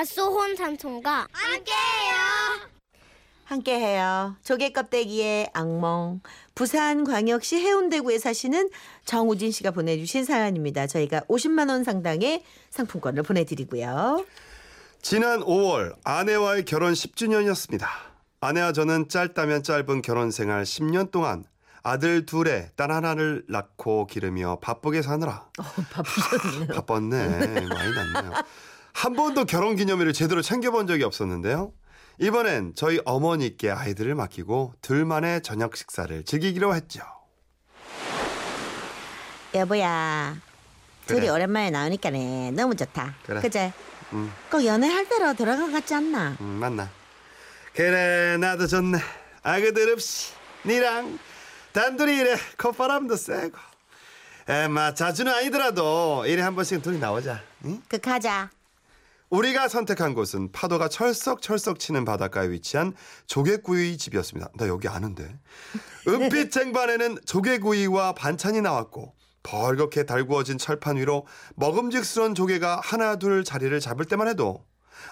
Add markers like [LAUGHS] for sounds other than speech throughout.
밭소혼 삼촌과 함께해요. 함께해요. 조개 껍데기의 악몽. 부산 광역시 해운대구에 사시는 정우진 씨가 보내주신 사연입니다. 저희가 50만 원 상당의 상품권을 보내드리고요. 지난 5월 아내와의 결혼 10주년이었습니다. 아내와 저는 짧다면 짧은 결혼 생활 10년 동안 아들 둘에 딸 하나를 낳고 기르며 바쁘게 사느라 어, 바쁘셨네요. 바빴네 많이 났네요. 한 번도 결혼 기념일을 제대로 챙겨본 적이 없었는데요. 이번엔 저희 어머니께 아이들을 맡기고 둘만의 저녁 식사를 즐기기로 했죠. 여보야, 둘이 그래. 오랜만에 나오니까네 너무 좋다. 그래. 그제? 음, 꼭 연애할 때로 돌아간 것 같지 않나? 음, 맞나? 그래 나도 좋네. 아그들 없이 니랑 단둘이 이래 콧바람도 쐬고. 에마 자주는 아니더라도 이래 한 번씩 둘이 나오자. 응? 그 가자. 우리가 선택한 곳은 파도가 철썩철썩 치는 바닷가에 위치한 조개구이 집이었습니다. 나 여기 아는데. 은빛 쟁반에는 조개구이와 반찬이 나왔고 벌겋게 달구어진 철판 위로 먹음직스러운 조개가 하나 둘 자리를 잡을 때만 해도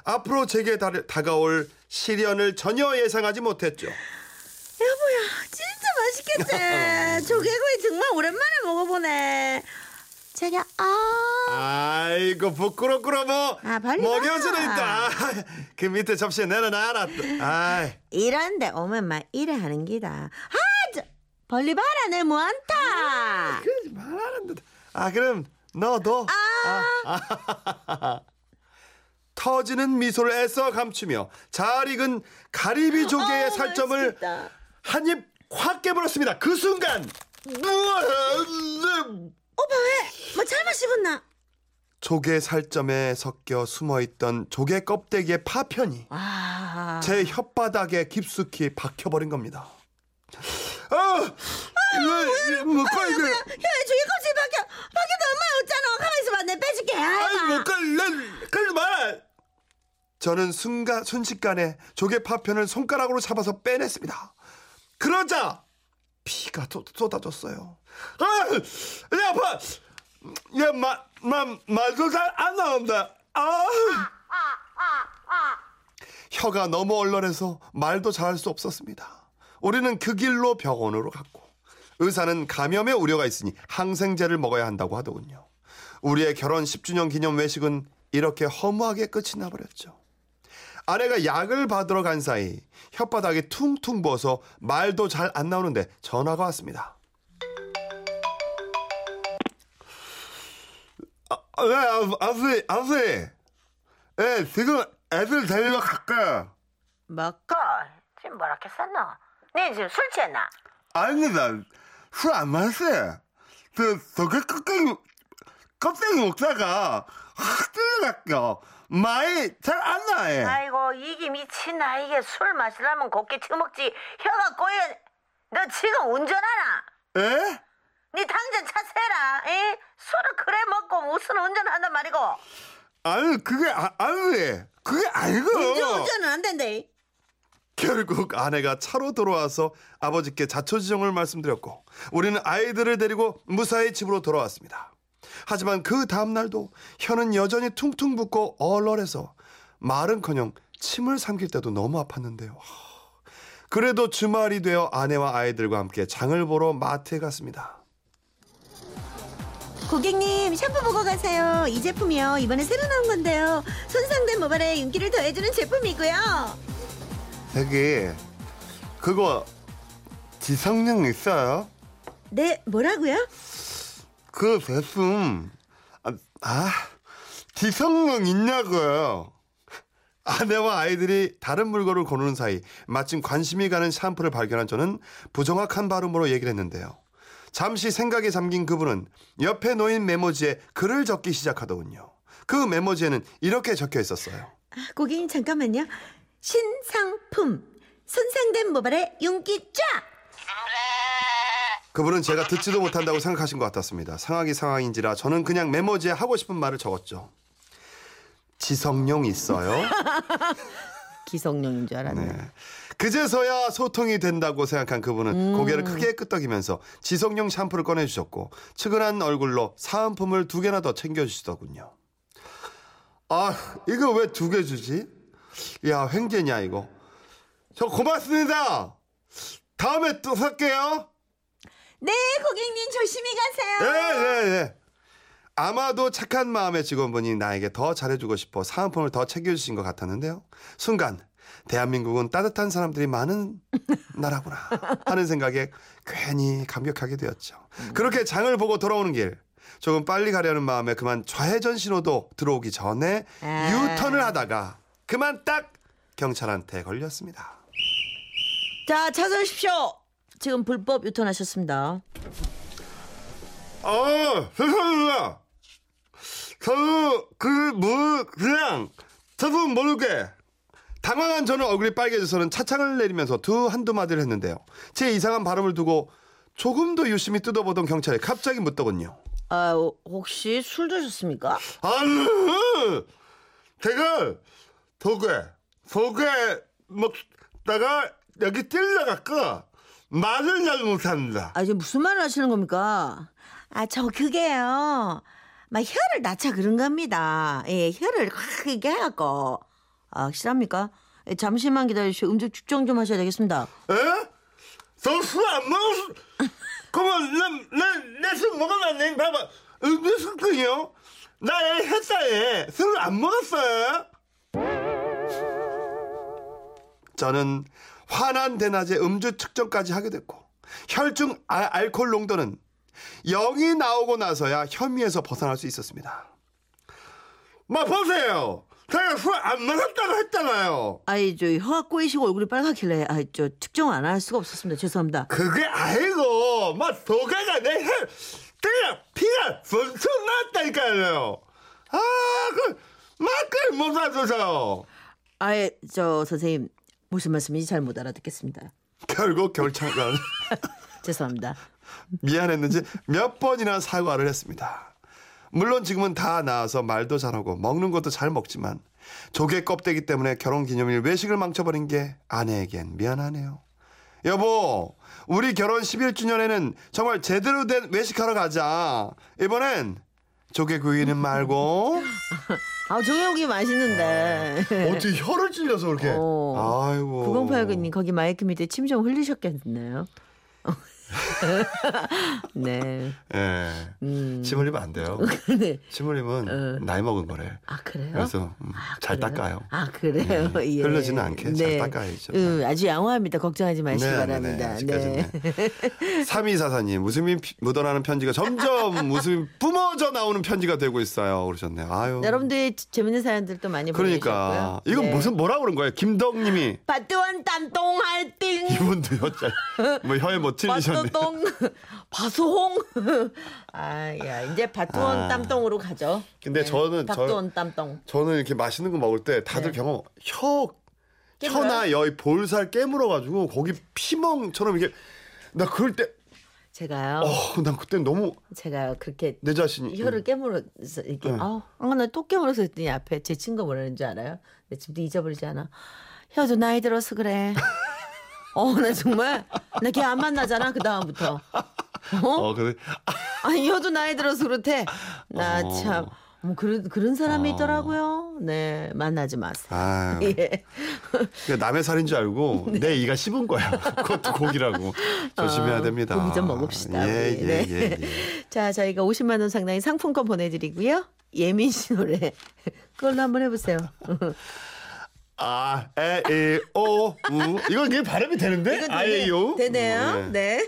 앞으로 제게 다, 다가올 시련을 전혀 예상하지 못했죠. 여보야, 진짜 맛있겠지. [LAUGHS] 조개구이 정말 오랜만에 먹어보네. 자기야, 아. 아이고 부끄럽구나 뭐 아, 빨리 먹여주는 와. 있다. [LAUGHS] 그 밑에 접시에 내려놔라. 또. 아이. 이런데 오면 막 이래 하는 기다. 아, 저, 벌리 봐라, 내 뭐한타. 그러지 말라는데. 아 그럼 너도. 아. [LAUGHS] 터지는 미소를 애써 감추며 잘 익은 가리비 조개의 어, 살점을. 한 입 확 깨물었습니다. 그 순간 오빠 왜? 뭐 잘못 씹었나? 조개 살점에 섞여 숨어있던 조개 껍데기의 파편이 아, 제 혓바닥에 깊숙이 박혀버린 겁니다. 아, 이거 뭐까 이거? 야, 조개 껍질 밖에, 밖에도 엄마 없잖아. 가만 있어봐, 내 빼줄게. 아이 아이고. 못 갈래, 갈지 마. 저는 순간 순식간에 조개 파편을 손가락으로 잡아서 빼냈습니다. 그러자 피가 쏟- 쏟아졌어요. 아, 야, 아파. 야, 마, 마, 말도 잘 안 나온다. 아. 혀가 너무 얼얼해서 말도 잘할 수 없었습니다. 우리는 그 길로 병원으로 갔고 의사는 감염의 우려가 있으니 항생제를 먹어야 한다고 하더군요. 우리의 결혼 10주년 기념 외식은 이렇게 허무하게 끝이 나버렸죠. 아내가 약을 받으러 간 사이 혓바닥이 퉁퉁 부어서 말도 잘 안 나오는데 전화가 왔습니다. 아, 네, 아, 아버지, 아버지. 예, 지금 애들 데리러 갈까요? 먹고 지금 뭐라 했었노? 네 지금 술 취했나? 아닙니다. 술 안 마셨어요. 그, 저게 껍데기, 껍데기 먹다가 확 찔러갔죠. 많이 잘 안 나요. 아이고 이게 미친나 이게 술 마시려면 곱게 처먹지 혀가 꼬여 너 지금 운전하나? 에? 네 당장 차 세라 에? 술을 그래 먹고 무슨 운전한단 말이고 아니, 그게, 아, 아니, 그게 아니고. 운전은 안 된대. 결국 아내가 차로 돌아와서 아버지께 자초지종을 말씀드렸고 우리는 아이들을 데리고 무사히 집으로 돌아왔습니다. 하지만 그 다음날도 혀는 여전히 퉁퉁 붓고 얼얼해서 말은커녕 침을 삼킬 때도 너무 아팠는데요. 하, 그래도 주말이 되어 아내와 아이들과 함께 장을 보러 마트에 갔습니다. 고객님 샴푸 보고 가세요. 이 제품이요. 이번에 새로 나온 건데요. 손상된 모발에 윤기를 더해주는 제품이고요. 여기 그거 지성령 있어요? 네, 뭐라고요? 그 제품 아, 아 지성령 있냐고요. 아내와 아이들이 다른 물건을 고르는 사이 마침 관심이 가는 샴푸를 발견한 저는 부정확한 발음으로 얘기를 했는데요. 잠시 생각에 잠긴 그분은 옆에 놓인 메모지에 글을 적기 시작하더군요. 그 메모지에는 이렇게 적혀 있었어요. 아, 고객님 잠깐만요. 신상품 손상된 모발에 윤기 쫙. 그분은 제가 듣지도 못한다고 생각하신 것 같았습니다. 상황이 상황인지라 저는 그냥 메모지에 하고 싶은 말을 적었죠. 지성용 있어요? [LAUGHS] 기성용인 줄 알았네. 네. 그제서야 소통이 된다고 생각한 그분은 고개를 크게 끄덕이면서 지성용 샴푸를 꺼내주셨고 측은한 얼굴로 사은품을 두 개나 더 챙겨주시더군요. 아, 이거 왜 두 개 주지? 야, 횡재냐, 이거. 저 고맙습니다. 다음에 또 살게요. 네, 고객님 조심히 가세요. 네, 네, 네. 아마도 착한 마음의 직원분이 나에게 더 잘해주고 싶어 사은품을 더 챙겨주신 것 같았는데요. 순간 대한민국은 따뜻한 사람들이 많은 나라구나 하는 생각에 괜히 감격하게 되었죠. 그렇게 장을 보고 돌아오는 길 조금 빨리 가려는 마음에 그만 좌회전 신호도 들어오기 전에 아. 유턴을 하다가 그만 딱 경찰한테 걸렸습니다. 자, 차 서십시오. 지금 불법 유턴하셨습니다. 어, 죄송합니다. 저도 그 뭐 그냥 저도 모르게 당황한 저는 얼굴이 빨개져서는 차창을 내리면서 두 한두 마디를 했는데요. 제 이상한 발음을 두고 조금 더 유심히 뜯어보던 경찰이 갑자기 묻더군요. 아, 혹시 술 드셨습니까? 아니, 제가 속에 속에 먹다가 여기 찔러갖고 말을 잘 못합니다. 아, 이제 무슨 말을 하시는 겁니까? 아, 저 그게요. 막 혀를 낮춰 그런 겁니다. 예, 혀를 크게 해갖고. 아, 확실합니까? 예, 잠시만 기다리시오. 음주 측정 좀 하셔야 되겠습니다. 에? 저술안 먹었어. 그러면 나내술 먹었나? 봐봐. 음료수군요. 나 햇살에 술을 안 먹었어요. 저는 환한 대낮에 음주 측정까지 하게 됐고 혈중 아- 알코올 농도는 0이 나오고 나서야 혐의에서 벗어날 수 있었습니다. 마 보세요. 제가 술안 먹었다고 했잖아요. 아이, 저 혀가 꼬이시고 얼굴이 빨갛길래, 아, 저 측정 안 할 수가 없었습니다. 죄송합니다. 그게 아니고 막 소개가 내 혈, 그냥 피가 펑펑 났다니까요. 아, 그 막을 못 사줘서 아예, 저 선생님 무슨 말씀인지 잘 못 알아듣겠습니다. 결국 경찰관 [LAUGHS] 죄송합니다. 미안했는지 몇 번이나 사과를 했습니다. 물론 지금은 다 나아서 말도 잘하고 먹는 것도 잘 먹지만 조개 껍데기 때문에 결혼 기념일 외식을 망쳐버린 게 아내에겐 미안하네요. 여보, 우리 결혼 11주년에는 정말 제대로 된 외식하러 가자. 이번엔 조개구이는 말고 아, 조개고기 맛있는데. 어떻게 혀를 찔려서 그렇게? 어. 아이고. 9089님 거기 마이크 밑에 침 좀 흘리셨겠네요. [LAUGHS] 네. 예. 음. 침 흘리면 안 돼요. [LAUGHS] 네. 침 흘리면 나이 먹은 거래. 아 그래요? 그래서 음, 잘 그래요? 닦아요. 아 그래요. 네. 예. 흘러지는 않게 잘 닦아야죠. 음, 아주 양호합니다. 걱정하지 마시기 바랍니다. 아직까지는. 네. [LAUGHS] 3244님, 웃음이 피- 묻어나는 편지가 점점 웃음이 뿜어져 나오는 편지가 되고 있어요. 그러셨네요. 아유. 여러분들 재밌는 사연들도 많이 그러니까. 보내주셨고요. 이건 네. 무슨 뭐라 그런 거예요? 김덕님이. 바뚜원 땀똥 할 띵. 이분도요. 잘- 뭐 혀에 뭐 찔리셨 네. 바뚜똥 [LAUGHS] 바수홍. [LAUGHS] 아야 이제 바뚜원 아. 땀똥으로 가죠. 근데 저는 저- 바뚜원 땀똥. 저는 이렇게 맛있는 거 먹을 때 다들 네. 경험, 혀, 깨물어요? 혀나 여기 볼살 깨물어 가지고 거기 피멍처럼 이게, 나 그럴 때, 제가요. 어, 난 그때 너무 제가 그렇게 내 자신이. 혀를 깨물어서 이렇게 네. 아, 나또 깨물어서 했더니 앞에 제 친구가 뭐라는 줄 알아요? 내 지금도 잊어버리지 않아. 혀도 나이 들어서 그래. [LAUGHS] 어, 나 정말 나 걔 안 만나잖아 그 다음부터. 어? 어, 근데, 아니 혀도 나이 들어서 그렇대. 나 어. 참. 뭐 그런 그런 사람이 어. 있더라고요. 네 만나지 마세요. 아 [LAUGHS] 예. 남의 살인 줄 알고 [LAUGHS] 내 이가 씹은 거야. 그것도 고기라고 [LAUGHS] 조심해야 어, 됩니다. 고기 좀 먹읍시다, 예, 우리. 예, 네. 예, 예. 자 저희가 50만 원 상당의 상품권 보내드리고요. 예민 씨 노래 그걸로 한번 해보세요. 아, 에, 이, 오, 우. 이건 그게 발음이 되는데? 아, 에, 이, 오. 되네요. 음, 네.